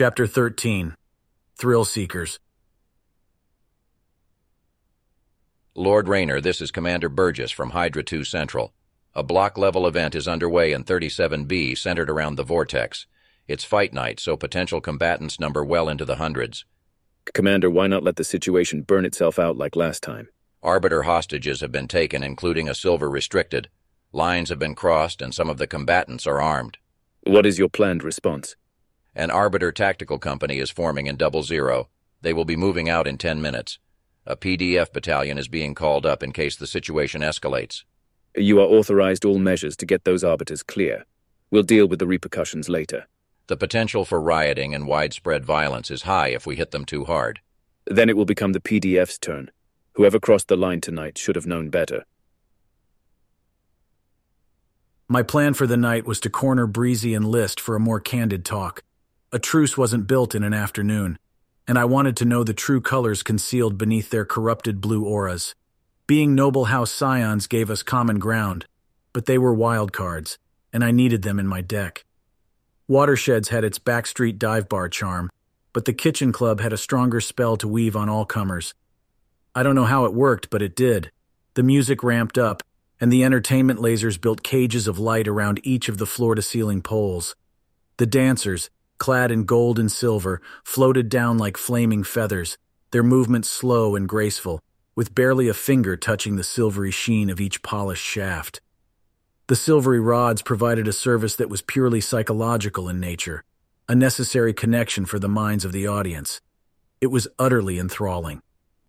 Chapter 13 Thrill Seekers. Lord Rayner, this is Commander Burgess from Hydra 2 Central. A block level event is underway in 37B centered around the Vortex. It's fight night, so potential combatants number well into the hundreds. Commander, why not let the situation burn itself out like last time? Arbiter hostages have been taken, including a silver restricted. Lines have been crossed, and some of the combatants are armed. What is your planned response? An Arbiter tactical company is forming in Double Zero. They will be moving out in 10 minutes. A PDF battalion is being called up in case the situation escalates. You are authorized all measures to get those arbiters clear. We'll deal with the repercussions later. The potential for rioting and widespread violence is high if we hit them too hard. Then it will become the PDF's turn. Whoever crossed the line tonight should have known better. My plan for the night was to corner Breezy and List for a more candid talk. A truce wasn't built in an afternoon, and I wanted to know the true colors concealed beneath their corrupted blue auras. Being Noble House Scions gave us common ground, but they were wild cards, and I needed them in my deck. Watersheds had its backstreet dive bar charm, but the Kitchen Club had a stronger spell to weave on all comers. I don't know how it worked, but it did. The music ramped up, and the entertainment lasers built cages of light around each of the floor to ceiling poles. The dancers, clad in gold and silver, floated down like flaming feathers, their movements slow and graceful, with barely a finger touching the silvery sheen of each polished shaft. The silvery rods provided a service that was purely psychological in nature, a necessary connection for the minds of the audience. It was utterly enthralling.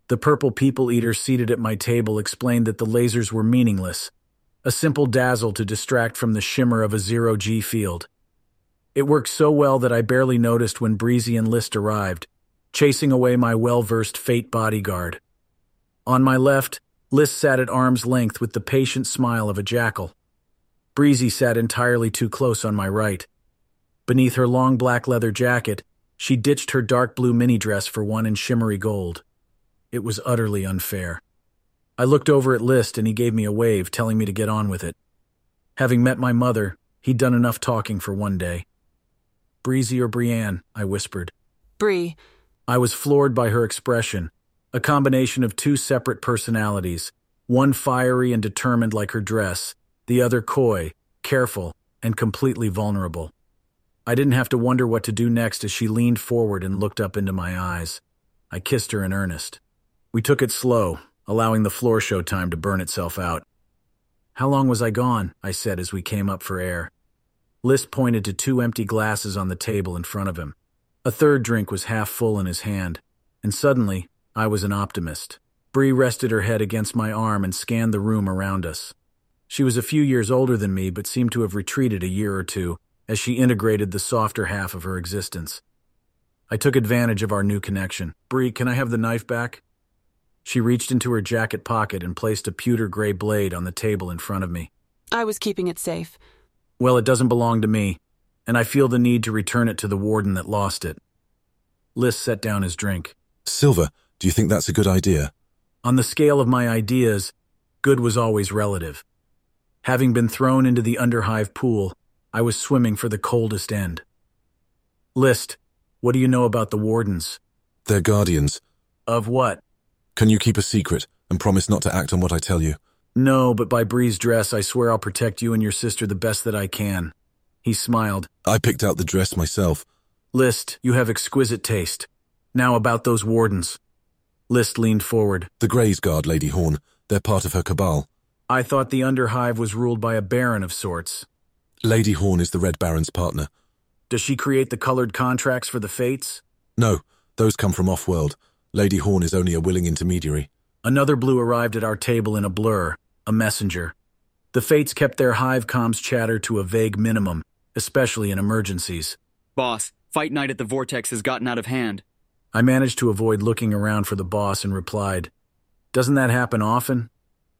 The purple people eater seated at my table explained that the lasers were meaningless, a simple dazzle to distract from the shimmer of a zero G field. It worked so well that I barely noticed when Breezy and List arrived, chasing away my well versed fate bodyguard. On my left, List sat at arm's length with the patient smile of a jackal. Breezy sat entirely too close on my right. Beneath her long black leather jacket, she ditched her dark blue mini dress for one in shimmery gold. It was utterly unfair. I looked over at List and he gave me a wave, telling me to get on with it. Having met my mother, he'd done enough talking for one day. Breezy or Brienne, I whispered. Bree. I was floored by her expression, a combination of two separate personalities, one fiery and determined like her dress, the other coy, careful, and completely vulnerable. I didn't have to wonder what to do next as she leaned forward and looked up into my eyes. I kissed her in earnest. We took it slow, allowing the floor show time to burn itself out. How long was I gone? I said as we came up for air. List pointed to two empty glasses on the table in front of him. A third drink was half full in his hand, and suddenly I was an optimist. Bree rested her head against my arm and scanned the room around us. She was a few years older than me, but seemed to have retreated a year or two as she integrated the softer half of her existence. I took advantage of our new connection. Bree, can I have the knife back? She reached into her jacket pocket and placed a pewter gray blade on the table in front of me. I was keeping it safe. Well, it doesn't belong to me, and I feel the need to return it to the warden that lost it. List set down his drink. Silver, do you think that's a good idea? On the scale of my ideas, good was always relative. Having been thrown into the underhive pool, I was swimming for the coldest end. List, what do you know about the wardens? They're guardians. Of what? Can you keep a secret and promise not to act on what I tell you? No, but by Bree's dress, I swear I'll protect you and your sister the best that I can. He smiled. I picked out the dress myself. List, you have exquisite taste. Now about those wardens. List leaned forward. The Greys guard Lady Horn. They're part of her cabal. I thought the Underhive was ruled by a baron of sorts. Lady Horn is the Red Baron's partner. Does she create the colored contracts for the fates? No, those come from off-world. Lady Horn is only a willing intermediary. Another blue arrived at our table in a blur, a messenger. The fates kept their hive comms chatter to a vague minimum, especially in emergencies. Boss, fight night at the Vortex has gotten out of hand. I managed to avoid looking around for the boss and replied, Doesn't that happen often?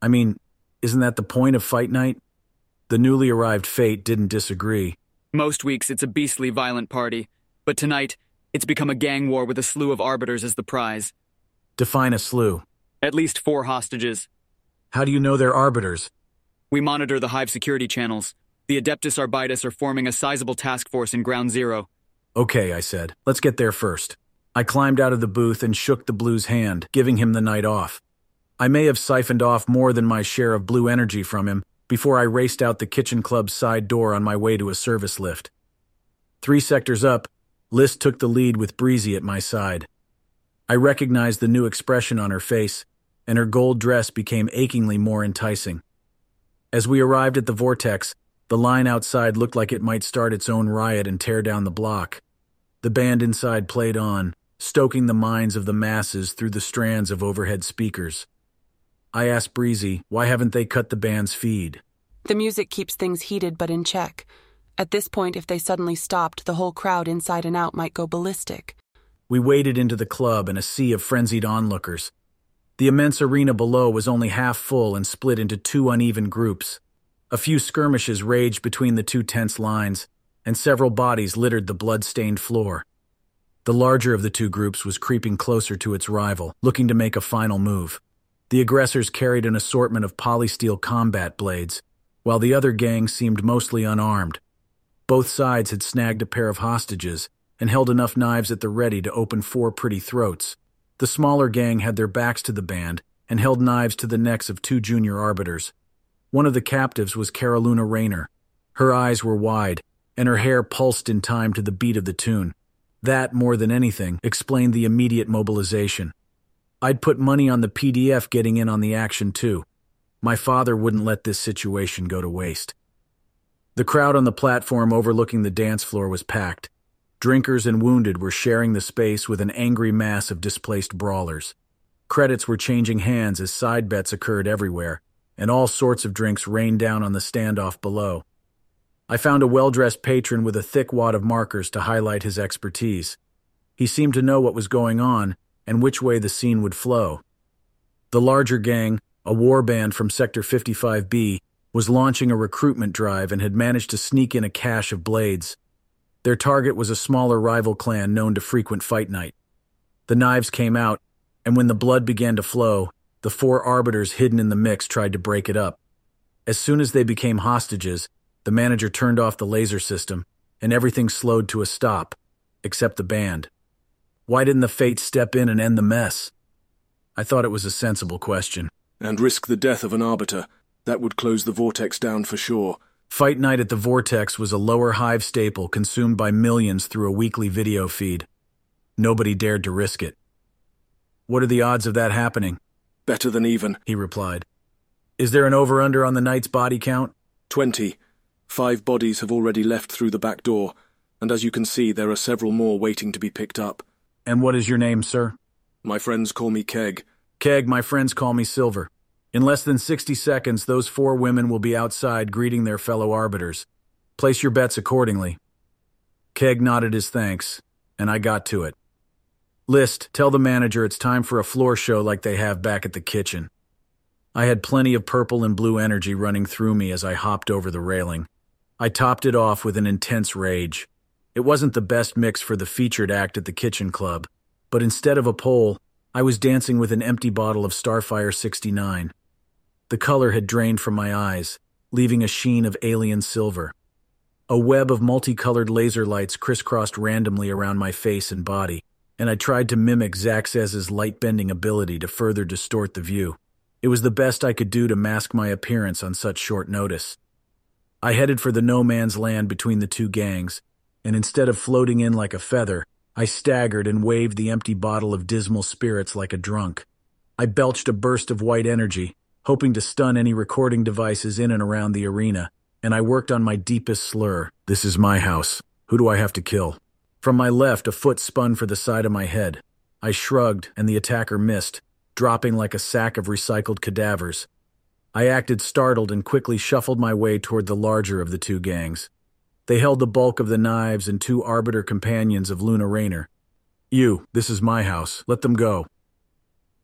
I mean, isn't that the point of fight night? The newly arrived fate didn't disagree. Most weeks it's a beastly violent party, but tonight it's become a gang war with a slew of arbiters as the prize. Define a slew. At least four hostages. How do you know they're arbiters? We monitor the Hive security channels. The Adeptus Arbitus are forming a sizable task force in Ground Zero. Okay, I said. Let's get there first. I climbed out of the booth and shook the blue's hand, giving him the night off. I may have siphoned off more than my share of blue energy from him before I raced out the kitchen club's side door on my way to a service lift. Three sectors up, List took the lead with Breezy at my side. I recognized the new expression on her face, and her gold dress became achingly more enticing. As we arrived at the vortex, the line outside looked like it might start its own riot and tear down the block. The band inside played on, stoking the minds of the masses through the strands of overhead speakers. I asked Breezy, why haven't they cut the band's feed? The music keeps things heated but in check. At this point, if they suddenly stopped, the whole crowd inside and out might go ballistic. We waded into the club in a sea of frenzied onlookers. The immense arena below was only half full and split into two uneven groups. A few skirmishes raged between the two tense lines, and several bodies littered the blood-stained floor. The larger of the two groups was creeping closer to its rival, looking to make a final move. The aggressors carried an assortment of polysteel combat blades, while the other gang seemed mostly unarmed. Both sides had snagged a pair of hostages and held enough knives at the ready to open four pretty throats. The smaller gang had their backs to the band and held knives to the necks of two junior arbiters. One of the captives was Caroluna Rayner. Her eyes were wide, and her hair pulsed in time to the beat of the tune. That, more than anything, explained the immediate mobilization. I'd put money on the PDF getting in on the action, too. My father wouldn't let this situation go to waste. The crowd on the platform overlooking the dance floor was packed. Drinkers and wounded were sharing the space with an angry mass of displaced brawlers. Credits were changing hands as side bets occurred everywhere, and all sorts of drinks rained down on the standoff below. I found a well-dressed patron with a thick wad of markers to highlight his expertise. He seemed to know what was going on and which way the scene would flow. The larger gang, a war band from Sector 55B, was launching a recruitment drive and had managed to sneak in a cache of blades. Their target was a smaller rival clan known to frequent fight night. The knives came out, and when the blood began to flow, the four arbiters hidden in the mix tried to break it up. As soon as they became hostages, the manager turned off the laser system, and everything slowed to a stop, except the band. Why didn't the Fates step in and end the mess? I thought it was a sensible question. And risk the death of an arbiter. That would close the vortex down for sure. Fight Night at the Vortex was a lower hive staple consumed by millions through a weekly video feed. Nobody dared to risk it. What are the odds of that happening? Better than even. He replied. Is there an over-under on the night's body count? Twenty. Five bodies have already left through the back door, and as you can see, there are several more waiting to be picked up. And what is your name, sir? My friends call me Keg. Keg, my friends call me Silver. In less than 60 seconds, those four women will be outside greeting their fellow arbiters. Place your bets accordingly. Keg nodded his thanks, and I got to it. List, tell the manager it's time for a floor show like they have back at the kitchen. I had plenty of purple and blue energy running through me as I hopped over the railing. I topped it off with an intense rage. It wasn't the best mix for the featured act at the kitchen club, but instead of a pole, I was dancing with an empty bottle of Starfire 69. The color had drained from my eyes, leaving a sheen of alien silver. A web of multicolored laser lights crisscrossed randomly around my face and body, and I tried to mimic Zaxxez's light-bending ability to further distort the view. It was the best I could do to mask my appearance on such short notice. I headed for the no man's land between the two gangs, and instead of floating in like a feather, I staggered and waved the empty bottle of dismal spirits like a drunk. I belched a burst of white energy, hoping to stun any recording devices in and around the arena, and I worked on my deepest slur. This is my house. Who do I have to kill? From my left, a foot spun for the side of my head. I shrugged, and the attacker missed, dropping like a sack of recycled cadavers. I acted startled and quickly shuffled my way toward the larger of the two gangs. They held the bulk of the knives and two arbiter companions of Luna Rayner. You, this is my house. Let them go.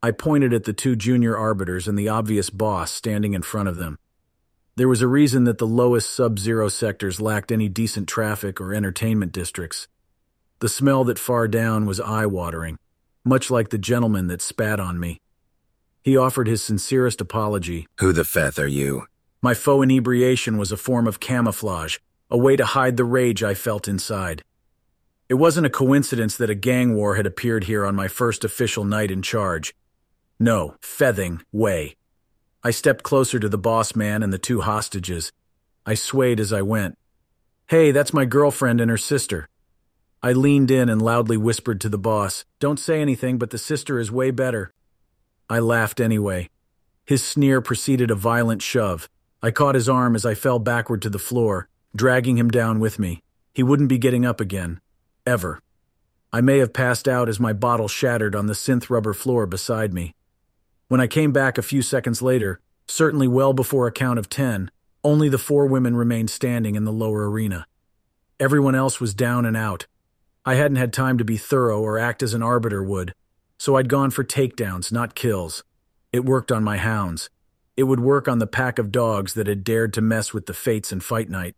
I pointed at the two junior arbiters and the obvious boss standing in front of them. There was a reason that the lowest sub-zero sectors lacked any decent traffic or entertainment districts. The smell that far down was eye-watering, much like the gentleman that spat on me. He offered his sincerest apology. Who the feth are you? My faux inebriation was a form of camouflage, a way to hide the rage I felt inside. It wasn't a coincidence that a gang war had appeared here on my first official night in charge. No, fething way. I stepped closer to the boss man and the two hostages. I swayed as I went. Hey, that's my girlfriend and her sister. I leaned in and loudly whispered to the boss, Don't say anything, but the sister is way better. I laughed anyway. His sneer preceded a violent shove. I caught his arm as I fell backward to the floor, dragging him down with me. He wouldn't be getting up again. Ever. I may have passed out as my bottle shattered on the synth rubber floor beside me. When I came back a few seconds later, certainly well before a count of ten, only the four women remained standing in the lower arena. Everyone else was down and out, I hadn't had time to be thorough or act as an arbiter would, so I'd gone for takedowns, not kills. It worked on my hounds. It would work on the pack of dogs that had dared to mess with the fates in fight night.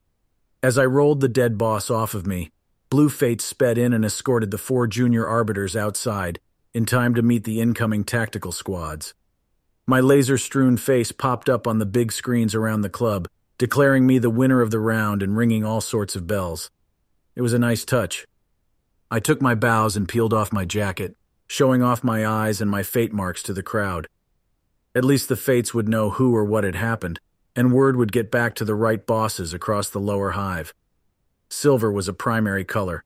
As I rolled the dead boss off of me, Blue Fates sped in and escorted the four junior arbiters outside, in time to meet the incoming tactical squads. My laser strewn face popped up on the big screens around the club, declaring me the winner of the round and ringing all sorts of bells. It was a nice touch. I took my bows and peeled off my jacket, showing off my eyes and my fate marks to the crowd. At least the fates would know who or what had happened, and word would get back to the right bosses across the lower hive. Silver was a primary color.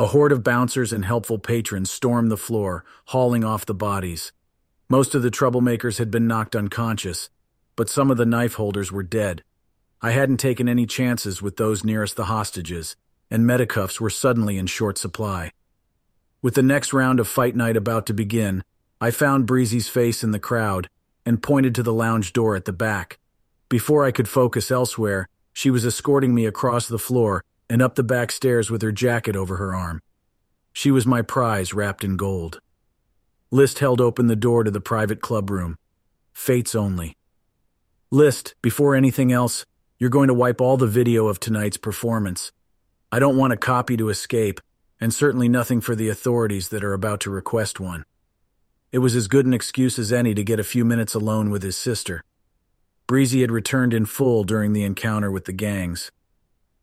A horde of bouncers and helpful patrons stormed the floor, hauling off the bodies. Most of the troublemakers had been knocked unconscious, but some of the knife holders were dead. I hadn't taken any chances with those nearest the hostages, and medicuffs were suddenly in short supply. With the next round of fight night about to begin, I found Breezy's face in the crowd and pointed to the lounge door at the back. Before I could focus elsewhere, she was escorting me across the floor and up the back stairs with her jacket over her arm. She was my prize wrapped in gold. List held open the door to the private club room. Fates only. List, before anything else, you're going to wipe all the video of tonight's performance. I don't want a copy to escape, and certainly nothing for the authorities that are about to request one. It was as good an excuse as any to get a few minutes alone with his sister. Breezy had returned in full during the encounter with the gangs.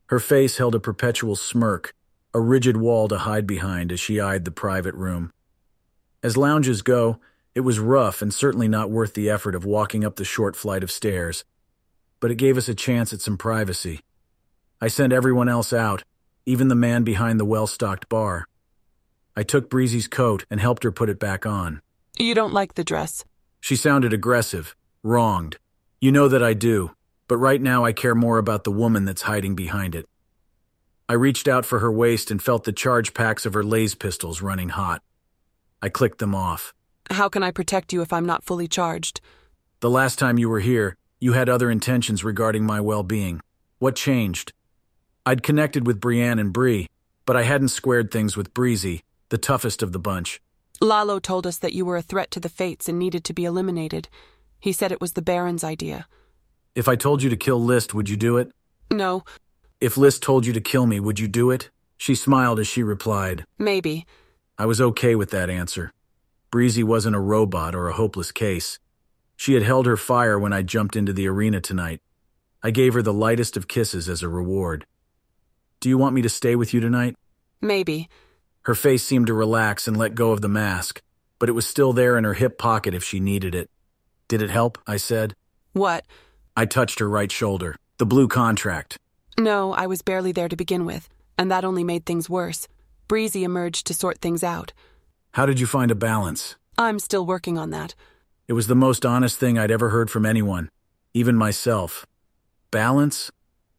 Her face held a perpetual smirk, a rigid wall to hide behind as she eyed the private room. As lounges go, it was rough and certainly not worth the effort of walking up the short flight of stairs, but it gave us a chance at some privacy. I sent everyone else out, even the man behind the well-stocked bar. I took Breezy's coat and helped her put it back on. You don't like the dress? She sounded aggressive, wronged. You know that I do, but right now I care more about the woman that's hiding behind it. I reached out for her waist and felt the charge packs of her laze pistols running hot. I clicked them off. How can I protect you if I'm not fully charged? The last time you were here, you had other intentions regarding my well-being. What changed? I'd connected with Brienne and Bree, but I hadn't squared things with Breezy, the toughest of the bunch. Lalo told us that you were a threat to the Fates and needed to be eliminated. He said it was the Baron's idea. If I told you to kill List, would you do it? No. If List told you to kill me, would you do it? She smiled as she replied. Maybe. I was okay with that answer. Breezy wasn't a robot or a hopeless case. She had held her fire when I jumped into the arena tonight. I gave her the lightest of kisses as a reward. Do you want me to stay with you tonight? Maybe. Her face seemed to relax and let go of the mask, but it was still there in her hip pocket if she needed it. Did it help? I said. What? I touched her right shoulder. The blue contract. No, I was barely there to begin with, and that only made things worse. Breezy emerged to sort things out. How did you find a balance? I'm still working on that. It was the most honest thing I'd ever heard from anyone, even myself. Balance?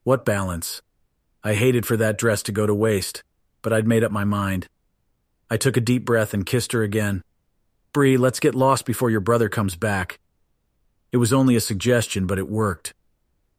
What balance? I hated for that dress to go to waste, but I'd made up my mind. I took a deep breath and kissed her again. Bree, let's get lost before your brother comes back. It was only a suggestion, but it worked.